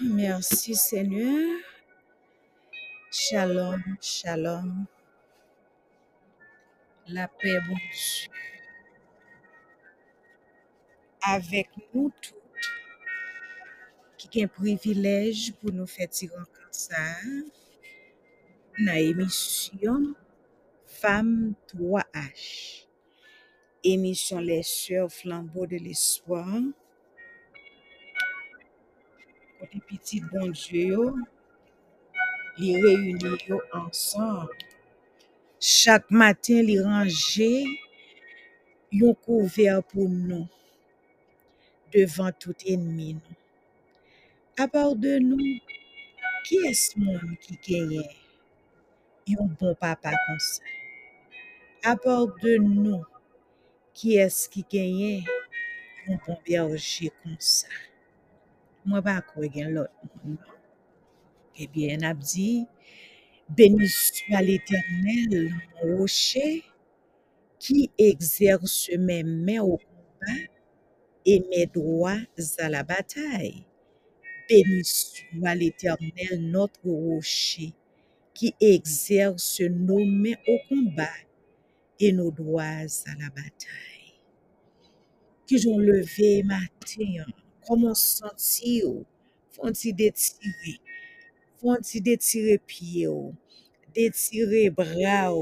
Merci Seigneur. Shalom, shalom. La paix, bon avec nous tous qui avons privilège pour nous faire tirer comme ça dans l'émission Femme 3H. Émission Les Sœurs Flambeaux de l'Espoir. Côté petit bon Dieu, yo, li réunit yo ensemble. Chaque matin, li ranger yon couvert pour nous devant tout ennemi. À part de nous, qui est-ce monde qui gagne? Yon bon papa comme ça? À part de nous, qui est-ce qui gagne? Yon bon berger comme Moi, pas quoi gen l'autre monde. non. Eh bien, n'a dit, béni soit l'éternel, mon rocher, qui exerce mes mains au combat et mes doigts à la bataille. Béni soit l'éternel, notre rocher, qui exerce nos mains au combat et nos doigts à la bataille. Qui ont levé matin, comment sentir, font-ils détirer, font-ils détirer pied, détirer bras,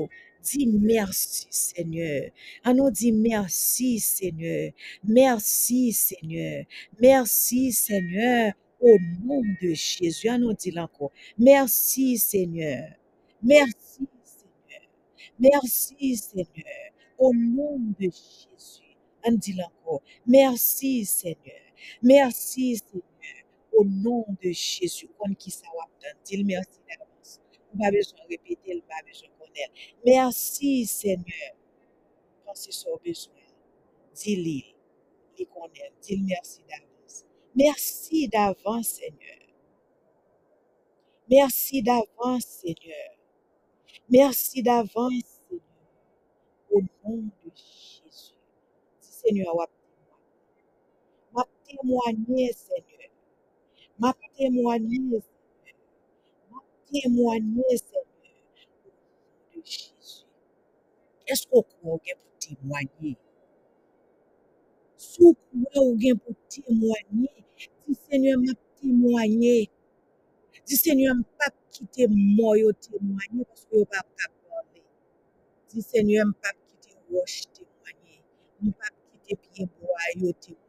dis merci Seigneur. À nous dit merci Seigneur, merci Seigneur, merci Seigneur, au nom de Jésus. À nous dit encore, merci Seigneur, merci Seigneur, merci Seigneur, au nom de Jésus. On dit encore, merci Seigneur, merci Seigneur, au nom de Jésus. Kon qui ça va dire merci d'avance. Pas besoin de répéter, pas besoin de connaître. Merci Seigneur, quand c'est ça besoin. Dis-le, il connaît, dis merci d'avance. Merci d'avance Seigneur. Merci d'avance Seigneur. Merci d'avance Seigneur. Au nom de Jésus. Dis Seigneur, m'a témoigné, Seigneur. M'a témoigné, Seigneur. M'a témoigné, Seigneur. Au nom de Jésus. Est-ce qu'on croit qu'il pour témoigner? Sou kouè ou gen pou témoigner, di Seigneur m'a témoigné. Di Seigneur m'a quitté moi yo témoigner parce que yo pas capable. Di Seigneur m'a quitté roche témoigner. M'a quitté pied bois yo témoigner.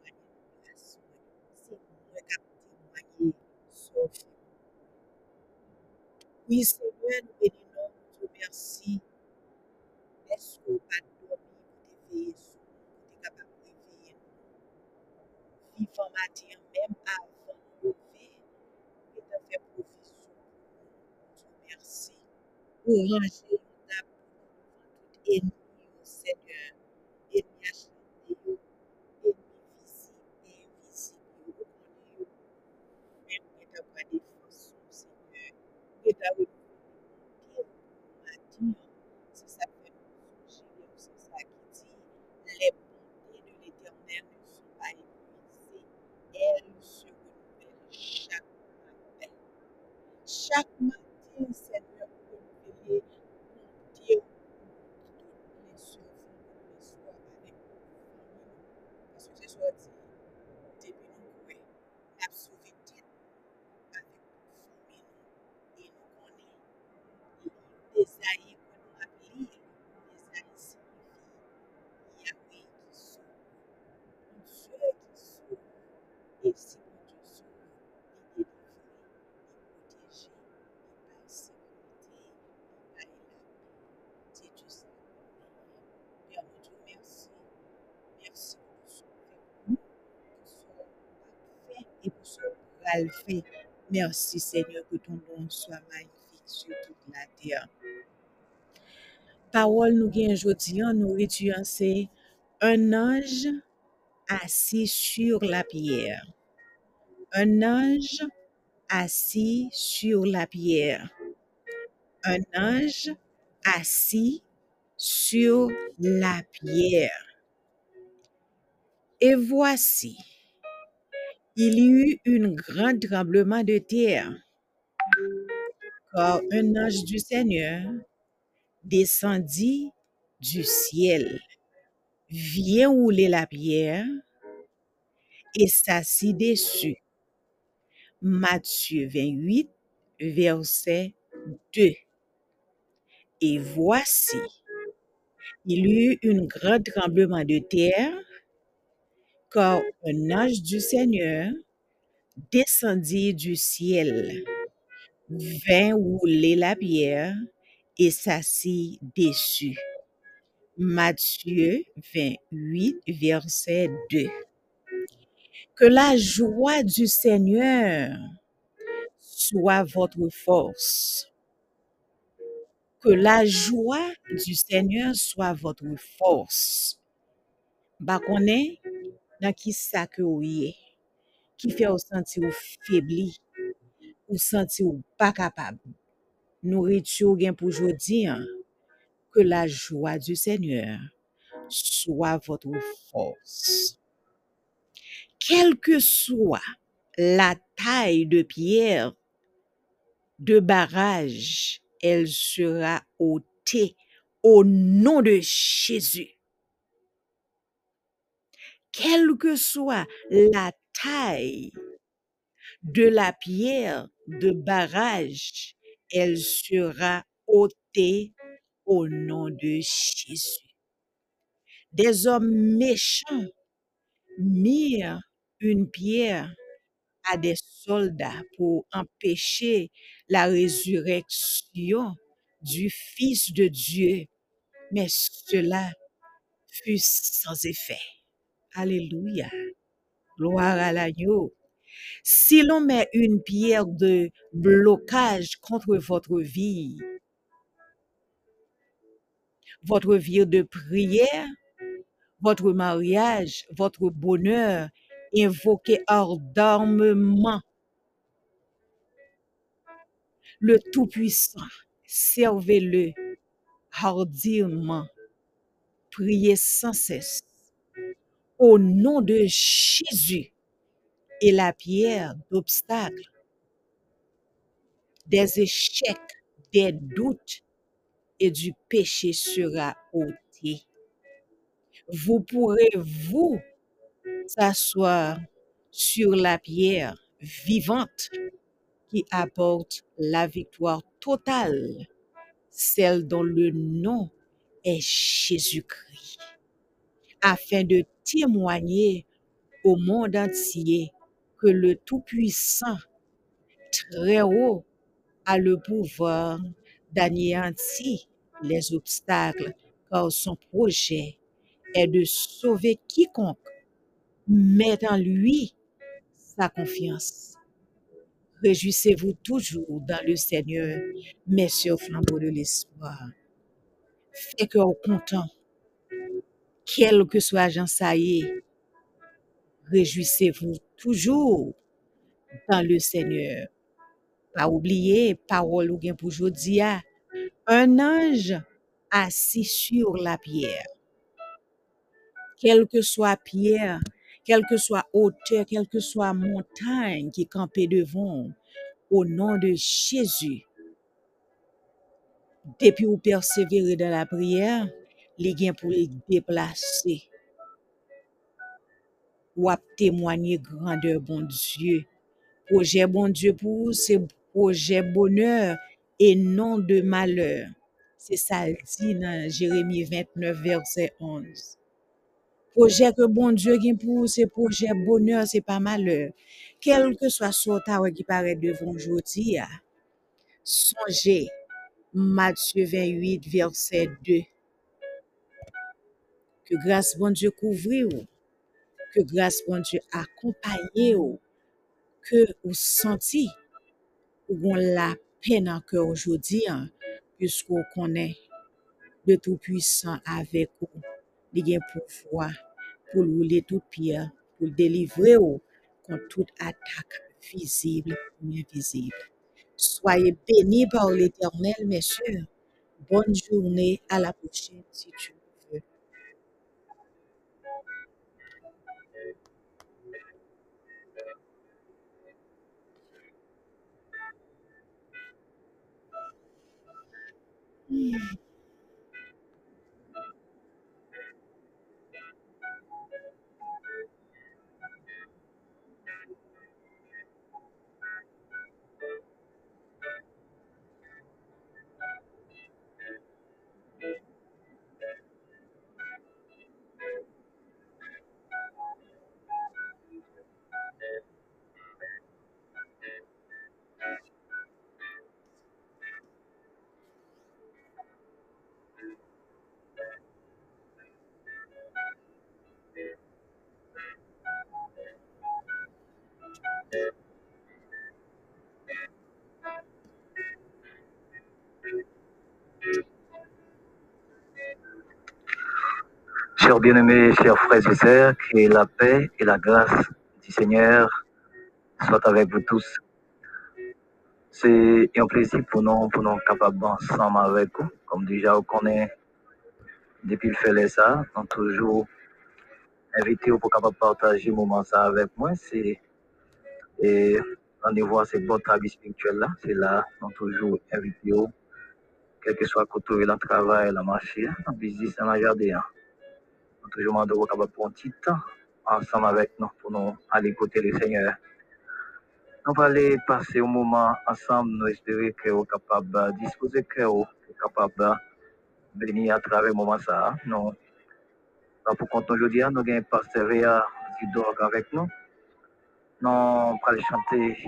Oui, Seigneur, nous bénissons, nous te remercions. Est-ce que pas dormi pour te capable de? Vivant matin, même avant de lever, et de faire provision pour. Pour oh Seigneur, ennemi acharné, oh, ennemi visible et invisible, oh, oh, oh, même qui t'a pas défense, oh Seigneur, c'est ça songer, c'est ça qui dit, les bontés de l'éternel ne sont pas épuisées, elles se renouvellent chaque matin. Chaque matin, Seigneur, vous renouvelez mon Dieu, toutes les soeurs, les soirs avec vous. Parce que c'est soit dit, depuis nous, oui, n'a sauvé tête avec famille et nous connaît. Esaïe que nous appelons, Esaïe signifie Yahweh qui sauve, mon Dieu qui sauve. Et si mon Dieu sauve, il délivre, il protège, il baille sécurité, il baille la paix. C'est tout ça. Père, nous te remercions. Merci pour ce que nous, pour ce que fait et pour fait. Merci Seigneur, que ton nom soit magnifique sur toute la terre. Parole nous gagne aujourd'hui, nous étudions, c'est un ange assis sur la pierre. Un ange assis sur la pierre. Un ange assis sur la pierre. Et voici, il y eut un grand tremblement de terre, car un ange du Seigneur descendit du ciel, vient rouler la pierre et s'assit dessus. Matthieu 28, verset 2. Et voici, il y eut un grand tremblement de terre, un ange du Seigneur descendit du ciel, vint rouler la pierre et s'assit dessus. Matthieu 28, verset 2. Que la joie du Seigneur soit votre force. Que la joie du Seigneur soit votre force. Ba konen nan ki sa ke ou ye, ki fe ou santi ou febli, ou santi ou pa kapab. Nourriture gen pour jodi, hein. que la joie du Seigneur soit votre force. Quelle que soit la taille de pierre de barrage, elle sera ôtée au nom de Jésus. Quelle que soit la taille de la pierre de barrage, elle sera ôtée au nom de Jésus. Des hommes méchants mirent une pierre à des soldats pour empêcher la résurrection du Fils de Dieu, mais cela fut sans effet. Alléluia. Gloire à l'agneau. Si l'on met une pierre de blocage contre votre vie, votre vie de prière, votre mariage, votre bonheur, invoquez ardemment le Tout-Puissant. Servez-le hardiment. Priez sans cesse. Au nom de Jésus et la pierre d'obstacle, des échecs, des doutes et du péché sera ôté. Vous pourrez, vous, s'asseoir sur la pierre vivante qui apporte la victoire totale, celle dont le nom est Jésus-Christ, afin de témoigner au monde entier que le Tout-Puissant, très haut, a le pouvoir d'anéantir les obstacles, car son projet est de sauver quiconque met en lui sa confiance. Réjouissez-vous toujours dans le Seigneur, messieurs au flambeau de l'espoir. Faites cœur content, quel que soit Jean Saillé, réjouissez-vous toujours dans le Seigneur. Pas oublier, parole ou bien pour jodi a, un ange assis sur la pierre. Quelle que soit pierre, quelle que soit hauteur, quelle que soit montagne qui campait devant, au nom de Jésus, depuis vous persévérez dans la prière, les gains pour les déplacer, ou à témoigner grandeur bon Dieu. Projet bon Dieu pour vous, c'est projet bonheur et non de malheur. C'est ça le dit dans Jérémie 29, verset 11. Projet que bon Dieu gen pour vous, c'est projet bonheur, c'est pas malheur. Quel que soit ce qui paraît devant aujourd'hui, songez Matthieu 28, verset 2. Que grâce bon Dieu couvre vous, que grâce bon Dieu accompagne vous, que vous senti ou la peine en cœur aujourd'hui, hein, puisqu'on connaît le Tout-Puissant avec vous, il y a pouvoir pour rouler toute pierre, pour délivrer vous contre toute attaque visible ou invisible. Soyez bénis par l'Éternel, messieurs. Bonne journée, à la prochaine si tu Mm. Chers bien-aimés, chers frères et sœurs, que la paix et la grâce du Seigneur soient avec vous tous. C'est un plaisir pour nous, pour nous capables ensemble avec vous. Comme déjà vous connaissez, depuis le fait ça, nous toujours invité pour capable partager moment ça avec moi. C'est et rendez-vous à cette bonne travail spirituelle là. C'est là, nous toujours invité, quel que soit côté le travail, la marché, visite, dans la jardin. Nous toujours demandé vous capable pour un petit temps ensemble avec nous pour nous aller côté le Seigneur. Nous allons aller passer un moment ensemble, nous espérons que vous capable de disposer que vous capable de venir à travers le moment ça. Nous, pour compte aujourd'hui, nous avons un pasteur Réa qui dort avec nous. Nous allons chanter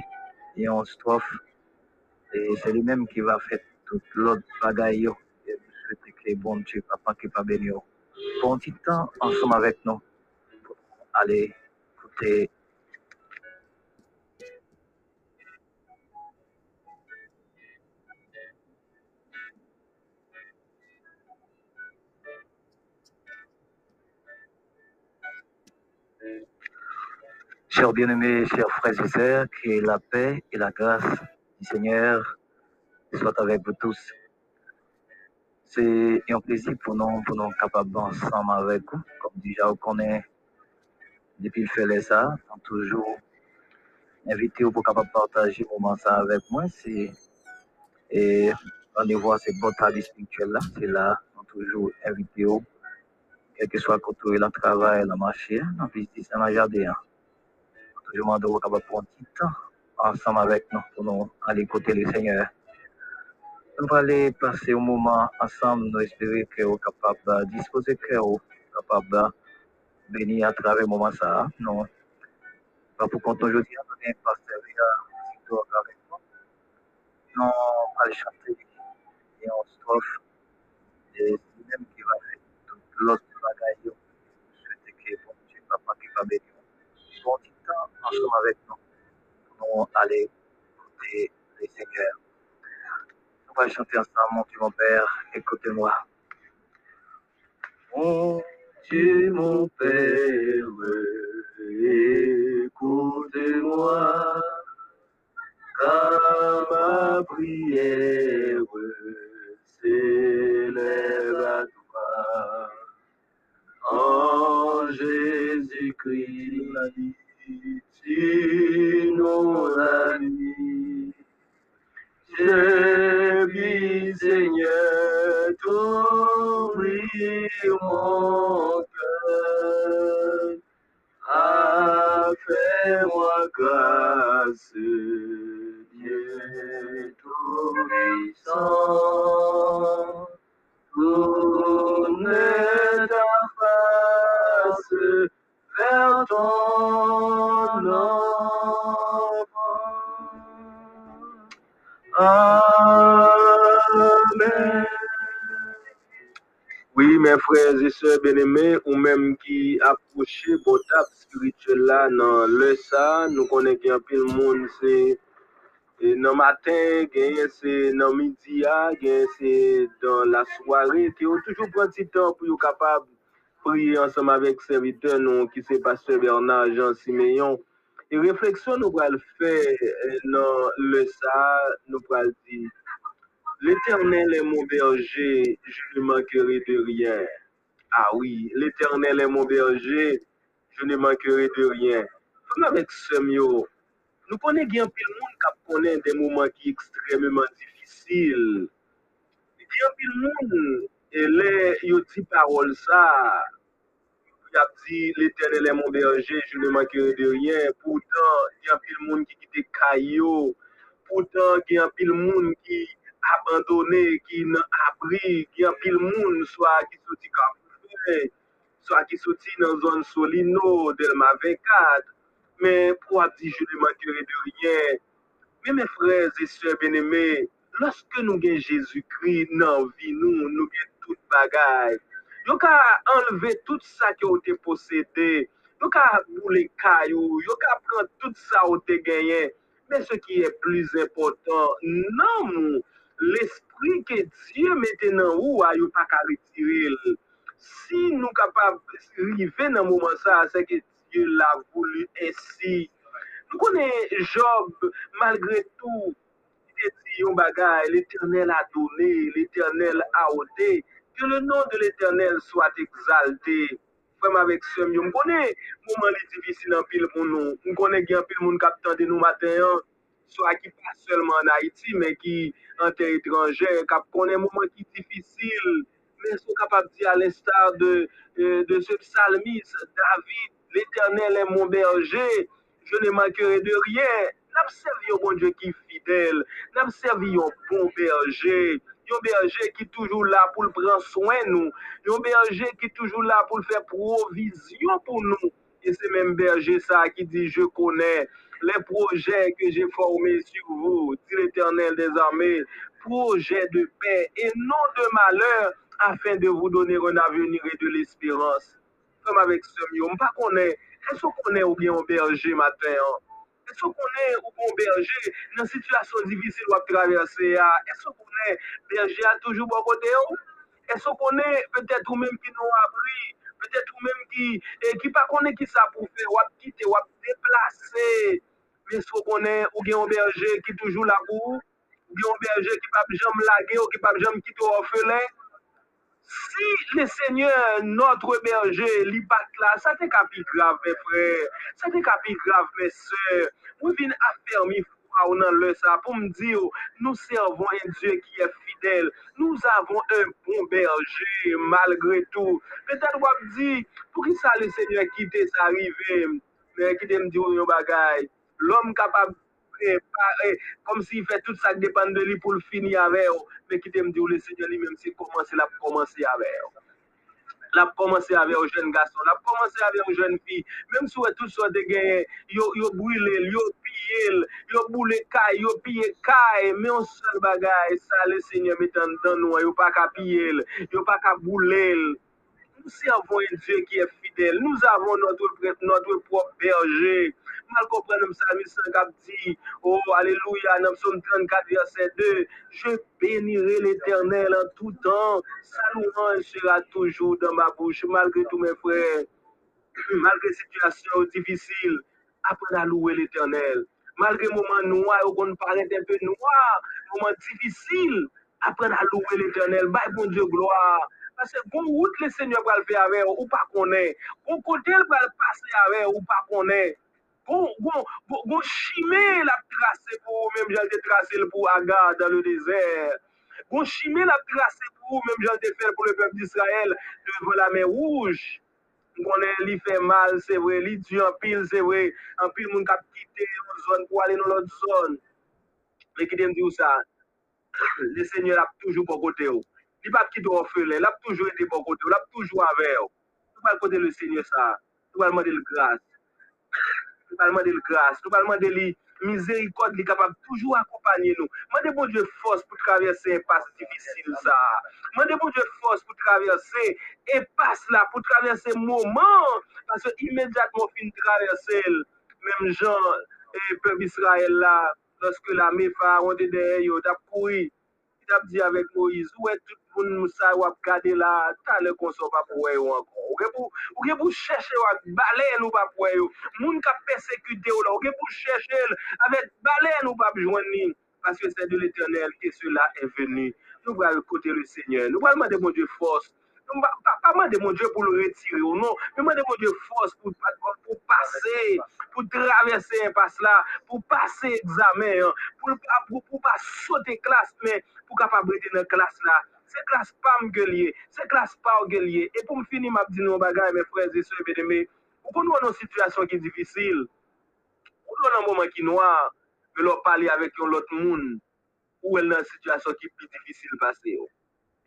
une strophe et c'est lui-même qui va faire toute l'autre bagaille. Et nous souhaitons que bon Dieu, papa, qui va bénir. Pour un petit temps ensemble avec nous pour aller écouter Chers bien-aimés, chers frères et sœurs, que la paix et la grâce du Seigneur soient avec vous tous. C'est un plaisir pour nous, pour nous capables ensemble avec vous. Comme déjà vous connaissez, depuis le fait ça, nous toujours invité pour capable partager le moment ça avec moi. C'est et rendez-vous à cette bonne travail spirituelle là. C'est là, nous toujours invité, quel que soit le travail, la marché, dans la visite, dans la jardin. Pour un petit temps ensemble avec nous pour nous aller côté le Seigneur. Nous allons aller passer un moment ensemble, nous espérons que vous capable de disposer que vous capable de venir à travers le moment ça. Non? Pas pour compte aujourd'hui, nous pasteur qui dort avec nous. Nous allons chanter une strophe et c'est lui-même qui va faire toute l'autre bagaille. Je souhaite que bon Dieu, papa, qui va bénir. Ensemble avec nous. Nous aller écouter les Seigneurs. On va chanter ensemble, mon Dieu, mon Père, écoutez-moi. Mon Dieu, mon Père, écoutez-moi, car ma prière s'élève à toi. En Jésus-Christ, J'ai vu, Seigneur, mon cœur. A fait-moi grâce. Tourne Oui, mes frères et sœurs bien-aimés, ou même qui approchaient votre table spirituelle là dans le ça, nous connaissons qu'il pile monde, c'est dans le matin, c'est dans le midi, c'est dans la soirée, qui ont toujours pris petit temps pour être capable prier ensemble avec serviteurs, nous, qui c'est Pasteur Bernard, Jean Siméon. Et réflexion, nous le faire euh, dans le ça, nous allons dire, L'Éternel est mon berger, je ne manquerai de rien. Ah oui, l'Éternel est mon berger, je ne manquerai de rien. Comme avec ce nous connaissons bien pile monde qui connaît des moments qui sont extrêmement difficiles. gen pil moun, e le yo di parol sa, y ap di l'Eternel est mon berger, je ne manquerai de rien. Pourtant, gen pil moun ki kite kayo, pourtant gen pil moun ki abandone, ki nan abri, gen pil moun, swa ki soti kapoufe, swa ki soti nan zon solino, delma 24, men pou ap di je ne manquerai de rien. Men mes frères et sœurs bien-aimés, loske nou gen Jésus-Christ nan vi nou, nou gen tout bagay, yo ka enleve tout sa ki ou te posede, yo ka boule kayou, yo ka pran tout sa ou te genyen, men se ki e plus important, nan mou, l'esprit ke Diyo mette nan ou, a yo pa ka retiril. Si nou kapab rive nan mouman sa, se ke Diyo la voulu ensi, Nou konen Job, malgre tou, yon bagay, l'Eternel a donne, l'Eternel a ode, ke le nan de l'Eternel swat exalte. Fwem avek sem, yon konen mouman li divisi nan pil moun nou, yon konen gen pil moun kapitan de nou maten, swa ki pa selman en Haiti, men ki an ter etranjen, kap konen mouman ki difisil, men sou kapap di al instar de se psalmis, David, l'Eternel e moun berje, je ne manquerai de rien. N'ap servi yon bon Dieu qui fidèle. N'ap servi yon bon berger. Yon berger qui toujours là pour le prendre soin nous. Yon berger qui toujours là pour le faire provision pour nous. Et c'est même berger ça qui dit, je connais les projets que j'ai formés sur vous, dit l'éternel des armées, projets de paix et non de malheur, afin de vous donner un avenir et de l'espérance. Comme avec ce mieux, pas connaît Eso konen ou yon berje maten an? Eso konen ou kon berje nan situasyon divisil wap traverse ya? Eso konen berje a toujou bo kote yo? Eso konen petet ou menm ki nou apri? Petet ou menm ki, eh, ki pa konen ki sa pou fe? Wap kite, wap deplase? Men so konen ou gen ou berje ki toujou la pou? Ou gen ou berje ki pa jom lage ou ki pa jom kite ou ofelen? Si le seigneur notre berger li pat la, sa te kapi grav me frè, sa te kapi grav me sè, mwen vin afermi fwa ou nan lè sa pou m di ou nou servon en Diyo ki e fidèl, nou avon un bon berger malgré tout. Petè wap di, pou ki sa le seigneur kite sa rive, kite m di ou yon bagay, l'om kapab kom si fè tout sa depan de li pou l'fini avè ou, men ki te mdi ou le seigne li menm se komanse la komanse avè ou. La komanse avè ou jen gason, la pou komanse avè ou jen fi, menm sou e tout sou de genye, yo bwile, yo piye, yo bwile kay, yo piye kay, men yon sol bagay, sa le seigne metan dan nou, yo pa ka piye, yo pa ka bwile, nou se avon en Diyo ki e fidèl, nou avon notre prop berje, mal kompren m sa mi san kap di, oh, aleluya, nam som 34 verset 2, je benire l'Eternel an tout an, sa louan sera toujou dan ma bouche, malgre tout men frè, malgre situasyon ou difisil, apren a louwe l'Eternel, malgre mouman noua, ou kon parent un peu noua, mouman difisil, apren a louwe l'Eternel, bay bon Dieu gloa, Pase bon wout le seigneur pral fe ave ou pa konen. Bon kote l pral pase ave ou pa konen. Bon, bon, bon, bon chime bon la trase pou, mèm jan te trase l pou aga dan le dezer. Bon chime la trase pou, mèm jan te fer pou le pep d'Israël devan la men rouj. Konen li fe mal, se vwe, li di an pil, se vwe, anpil moun kap kite yon zon pou ale nou lot zon. Mè ki dem di ou sa, le seigneur ap toujou pou bon kote ou. Oh. Li pa ki do ofele, la pou toujou ete pou kote ou, la pou toujou ave ou. Tou pal kote le seigne sa, tou pal mande l grase. Nou palman de li grase, nou palman de li mizerikot li kapab toujou akopanyen nou. Mande bon Diyo fos pou traverse en pas difisil sa. Mande bon Diyo fos pou traverse en pas la, pou traverse mouman. Paso imediat moun fin traverse el. Mem jan, pep Israel la, loske la me fa, wante de yo, tap koui, tap di avek Moïse, ou et tout moun mousa wap gade la, ta le konso pa pou weyo ankon. Ou ge pou chèche wak ou pa pou weyo. Moun ka persekute ou la, ou ge pou chèche el, balen ou pa pou jwenni. Paske se de l'Eternel ke sou la e veni. Nou wale kote le Seigneur. Nou wale mande moun Dieu fos. Pa mande moun Dieu pou le retire ou non. Mande moun Dieu fos pou pase, pou travesse en pas la, pou pase examen, pou pa sote klas, pou kapabrete nan klas la. Se klas pa m ge liye, se klas pa ou ge liye. E pou m fini m ap di nou bagay me frez freze se be deme, ou kon nou an nou situasyon ki difisil, ou nou an nou mouman ki noa, me lò pali avek yon lot moun, ou el nan situasyon ki pi difisil pase yo.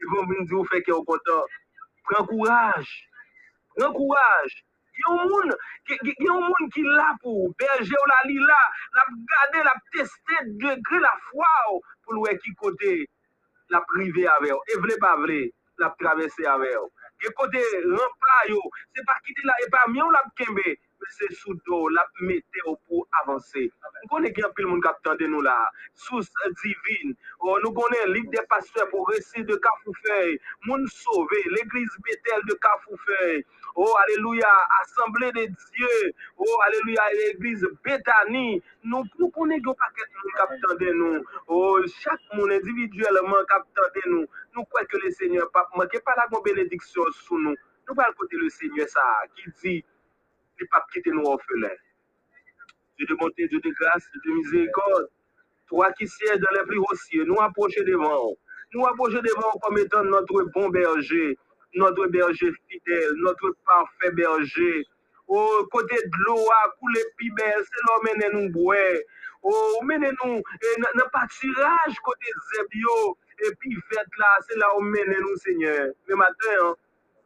E pou m vin di ou feke ou kontan, pren kouraj, pren kouraj. Yon moun, yon moun ki la pou, berje ou la li la, la gade, la teste, degre la fwa ou, pou lwe ki kote. la prive avè ou. E vle pa vle, la travesse avè ou. E kote rampa yo, se pa kite la, e pa mi ou la kembe, se sou do, la mete yo pou avanse. Nou konen gen pil moun kapitan de nou la, sous divin, nou konen lik de paswe pou resi de kafou fey, moun sove, l'eglise betel de kafou fey, Oh, aleluya, asemble de Diyo. Oh, aleluya, l'Eglise Betani. Nou pou konen yo paket moun kapitan de nou. Oh, chak moun individuelman kapitan de nou. Nou kwek le Seigneur pap. Mwen ke pala kon benediksyon sou nou. Nou pal kote le Seigneur sa. Ki di, li pap kite nou ofele. Diyo de monte, diyo de diyo de mizekot. To a ki siye de le pli hosye. Nou aposhe devan. Nou aposhe devan kom etan notre bon berje. notre berger fidèle, notre parfait berger. Oh, côté de l'eau, coule pi belle, c'est là mène nous boire. Oh, mène nous, n'a pas tirage côté zebio, et puis fête là, c'est là où mène nous, Seigneur. Mais matin, hein,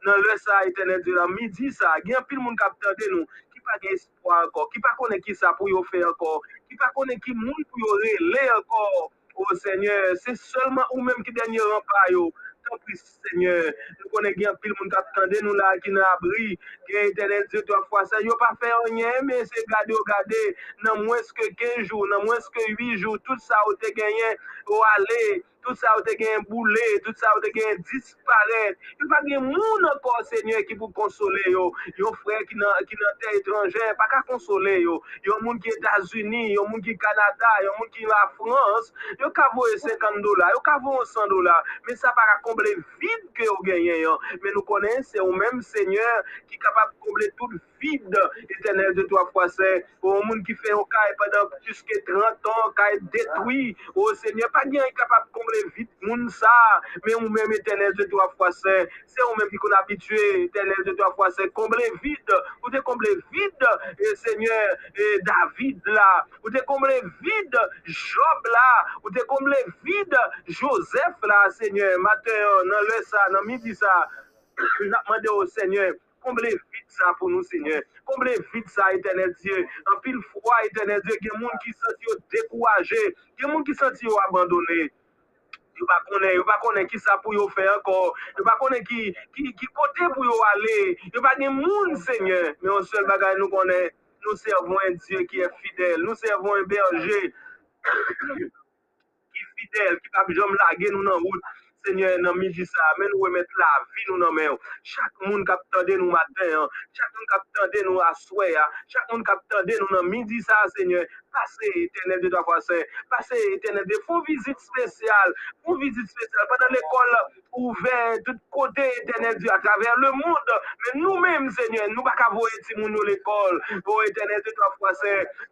nan lè sa etenè di la, midi sa, gen pil moun kap tande nou, ki pa gen espoi anko, ki pa konen ki sa pou yo fe anko, ki pa konen ki moun pou yo rele anko, o oh, seigneur, se solman ou menm ki denye rampa yo, tan pris seigneur, nou konen gen pil moun kap tande nou la, ki nan abri, gen etenè di to fwa sa, yo pa fe anye, men se gade ou gade, nan mwenske 15 jou, nan mwenske 8 jou, tout sa ou te genyen, ou ale, tout sa ou te gen boule, tout sa ou te gen disparet, yon pa gen moun ankon seigneur, ki pou konsole yo, yon frè ki nan, nan ter etranjen, pa ka konsole yo, yon moun ki Etasuni, yon moun ki Kanada, yon moun ki la Frans, yon ka voye 50 dola, yon ka voye 100 dola, men sa pa ka komble vide ke yo genyen yo, men nou konen se ou menm seigneur ki kapap komble tout vide, etenel de to a fwase. Ou moun ki fe yo ka e padan pluske 30 an, ka e detwi. Ou seigneur, pa gen yon kapap komble vite moun sa, men ou men etenel de to a fwase, se ou men pi kon abitue etenel de to a fwase, komble vide, ou te komble vide e seigneur, e David la, ou te komble vide Job la, ou te komble vide Joseph la, seigneur, maten nan le sa, nan midi sa nan mande ou seigneur komble vide sa pou nou seigneur komble vide sa etenel die an pil fwa etenel die, gen moun ki santi yo dekouaje, gen moun ki santi yo abandone Yo pa konen, yo pa konen ki sa pou yo fe ankon. Yo pa konen ki kote pou yo ale. Yo pa gen moun, seigneur. Men yon sel bagay nou konen, nou servon en Diyo ki e fidel. Nou servon en berje. Ki fidel, ki pa jom lage nou nan wout. Seigneur, nan mi di sa, men nou we met la vi nou nan men. Chak moun kap tande nou maten. Chak moun kap tande nou aswe. Chak moun kap tande nou nan mi di sa, seigneur. Pase etenel de ta fwase, pase etenel de foun vizit spesyal, foun vizit spesyal, padan l'ekol ouve, tout kote etenel di a traver le moun, men nou menm senyen, nou baka voye ti moun nou l'ekol, voye etenel de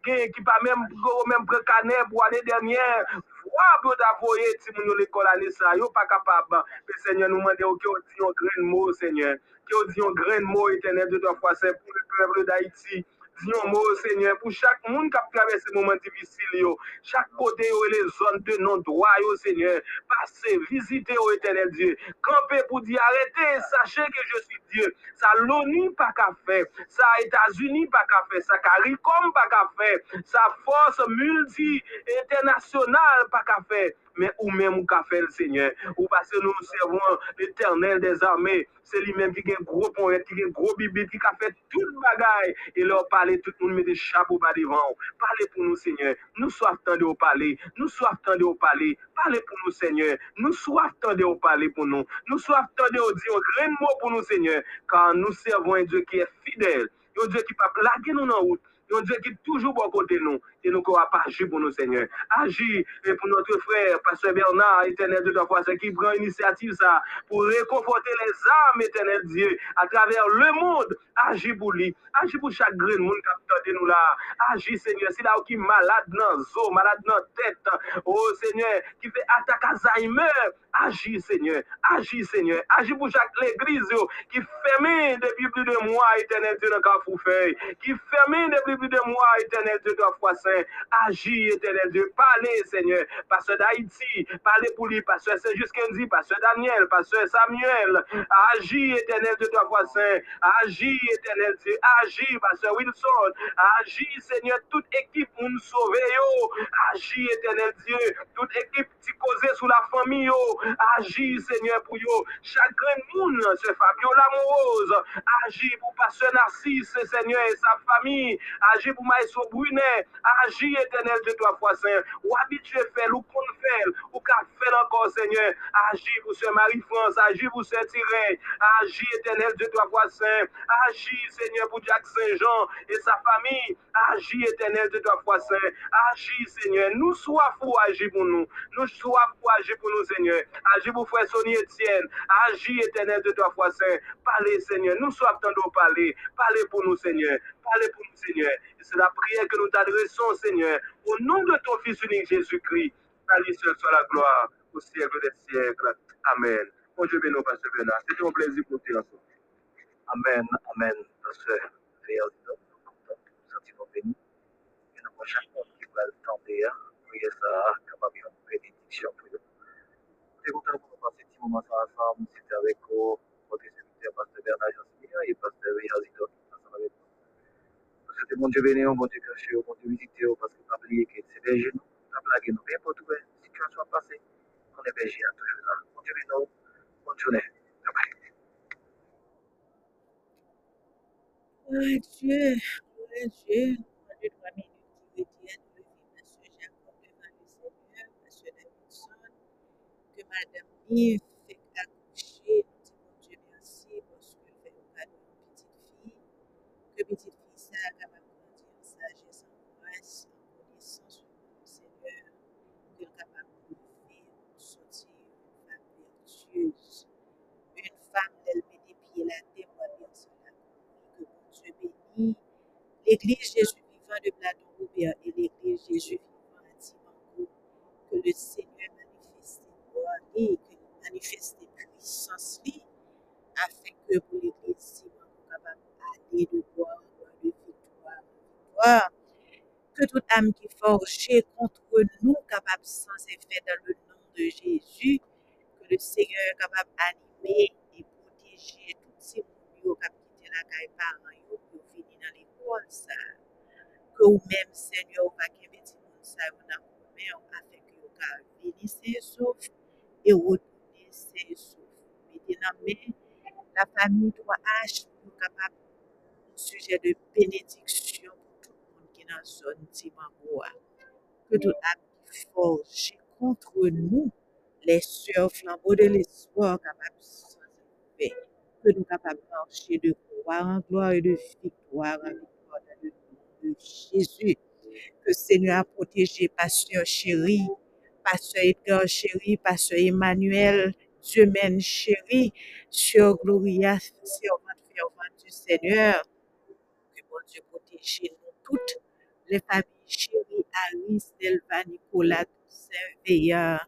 gen ki pa menm prekane pou ane denyen, wap yo ta voye ti moun nou l'ekol ane sa, yo pa kapab, pe nou mande yo ki yo gren mou ki yo gren mou etenel de ta fwase pou le preble da iti, Diyon mou, Seigneur, pou chak moun kap kave se mouman divisil yo, chak kote yo e le zon de non doa yo, Seigneur, pase, vizite yo etenel Diyo, kampe pou di arete, sache ke je si Diyo, sa l'ONU pa ka fe, sa Etats-Unis pa ka fe, sa Karikom pa ka fe, sa force multi-internasyonal pa ka fe, men ou men mou ka fe, Seigneur, ou pase nou servon eternel des armè, se li men ki gen gro ponret, ki gen gro bibit, ki ka fe tout bagay, e lor pa tout moun mè de chabou ba devan ou. Parle pou nou, seigneur. Nou soaf tande ou pale. Nou soaf tande ou pale. Parle pou nou, seigneur. Nou soaf tande ou pale pou nou. Nou soaf tande ou diyo gren mò pou nou, seigneur. Kan nou servon yon diyo ki e fidèl. Yon diyo ki pa plage nou nan ou. Yon diyo ki toujou bo kote nou. et nous qu'on pas agir pour nous, Seigneur. Agis pour notre frère, Pasteur Bernard, éternel de ta foi, qui prend initiative ça pour réconforter les âmes, éternel Dieu, à travers le monde. Agis pour lui. Agis pour chaque grain de monde qui a nous là. Agis, Seigneur. C'est là qui est malade dans zo, malade dans tête. Oh, Seigneur, qui fait attaque Alzheimer. Agis, Seigneur. Agis, Seigneur. Agis pour chaque église yo, qui fermée depuis plus de mois, éternel Dieu, dans le feuille. Qui fermée depuis plus de mois, éternel Dieu, dans foi saint. Agis, éternel Dieu. Parlez, Seigneur. Pasteur d'Haïti. Parlez pour lui. Pasteur Saint-Just Pasteur Daniel. Pasteur Samuel. Agis, éternel Dieu, dans foi saint. Agis, éternel Dieu. Agis, Pasteur Wilson. Agis, Seigneur. Toute équipe nous sauver. Agis, éternel Dieu. Toute équipe qui cause sous la famille, yo. Agis, Seigneur, pour yo. Chaque monde, ce Fabio Lamoureuse. Agis pour Pasteur Narcisse, Seigneur, et sa famille. Agis pour Maïso Brunet. Agis, éternel de toi, foi saint. Ou habitué faire, ou qu'on fait, ou qu'a fait encore, Seigneur. Agis pour ce Marie-France. Agis pour ce Tiré. Agis, éternel de toi, foi saint. Agis, Seigneur, pour Jacques Saint-Jean et sa famille. Agis, éternel de toi, foi saint. Agis, Seigneur. Nous soif pour agir pour nous. Nous soif pour agir pour nous, Seigneur. Agis pour frère Sonny Etienne. Agis, éternel de toi, foi saint. Parlez, Seigneur. Nous soif tantôt parler. Parlez pour nous, Seigneur. Parlez pour nous, Seigneur. C'est la prière que nous t'adressons, Seigneur. Au nom de ton Fils unique Jésus-Christ. À lui seul soit la gloire au siècle des siècles. Amen. Bon Dieu béni, Pasteur Bernard. C'était un plaisir pour te ensemble. Amen, amen, pasteur. Nous sommes sentiments bénis. Et nous chaque monde qui va le tenter, prier ça, bénédiction pour nous. Pour nous passer ce moment ensemble. C'était avec vous, votre serviteur, pasteur Bernard Jansier et pasteur Yazidon, ensemble avec nous. C'était mon Dieu béni, mon Dieu caché, mon Dieu visité, parce que pas oublier que c'est berger nous, pas blaguer nous, peu importe où la situation a passé, on est à toujours là. Mon Dieu journée. Bye bye. Gloire à Dieu, à Dieu. Moins de trois minutes qui retiennent le vie, Monsieur Jacob devant le Seigneur, Monsieur Davidson, que Madame Yves fait accoucher. Nous disons Dieu merci parce que fait au cadeau une petite fille, que petite fille ça capable de grandir en sagesse, en grâce, en connaissance du Seigneur, qu'elle capable de faire sortir une femme vertueuse, une femme, elle met des pieds la terre, moi bien cela, que bon Dieu bénit l'Église Jésus vivant de Platon Robert et l'Église Jésus vivant à Timango, que le Seigneur et que nous manifeste puissance li, afin que pour l'Église Timango capable d'aller de gloire gloire, de victoire victoire, que toute âme qui est forgée contre nous, capable sans effet dans le nom de Jésus, que le Seigneur est capable d'animer et protéger tous ces gens qui la caille parents, yo, pour venir dans l'école, ça. Que ou même, Seigneur, va des gens ça, vos mains, afin que vous venir sains et retourner sains et saufs. Mettez la famille 3H pour capable sujet de bénédiction pour tout le monde qui est dans la zone Timangoa. Que toute âme forge contre nous, les sœurs flambeaux de l'espoir capables sans effet, que nous capables de marcher de gloire en gloire et de victoire en victoire dans le nom de Jésus. Que Seigneur a protégé Pasteur chéri, Pasteur Edgar chéri, Pasteur Emmanuel, Dieu mène chéri, Sœur Gloria, servante fervente du Seigneur. Que bon Dieu protège nous toutes, les familles chéries, Alice, Delva, Nicolas, Toussaint, Veillard.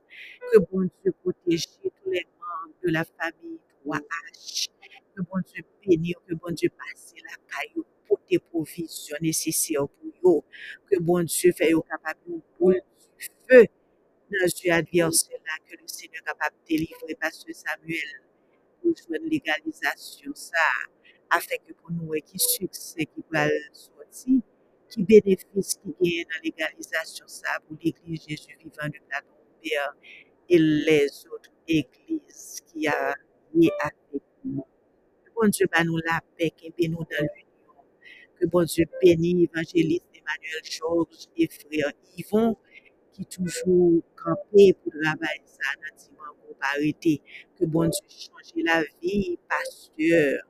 Que bon Dieu protège tous les membres de la famille 3H. Que bon Dieu bénisse, que bon Dieu passe la caillou pour tes provisions nécessaires pour eux. Que bon Dieu fait capable boule du feu dans ce adversaire là, que le Seigneur est capable de délivrer Pasteur Samuel pour jouer une légalisation ça, afin que pour nous, qui succès qui va sortir, qui bénéfice qui gagne dans la légalisation ça pour l'Église Jésus vivant de Platon Père et les autres églises qui a lié avec nous. Que bon Dieu va nous la paix, qui nous dans l'union. Que bon Dieu bénisse évangéliste Emmanuel Georges et frère Yvon, qui toujours campé pour ça dans Timango, pas arrêter. Que bon Dieu change la vie, pasteur,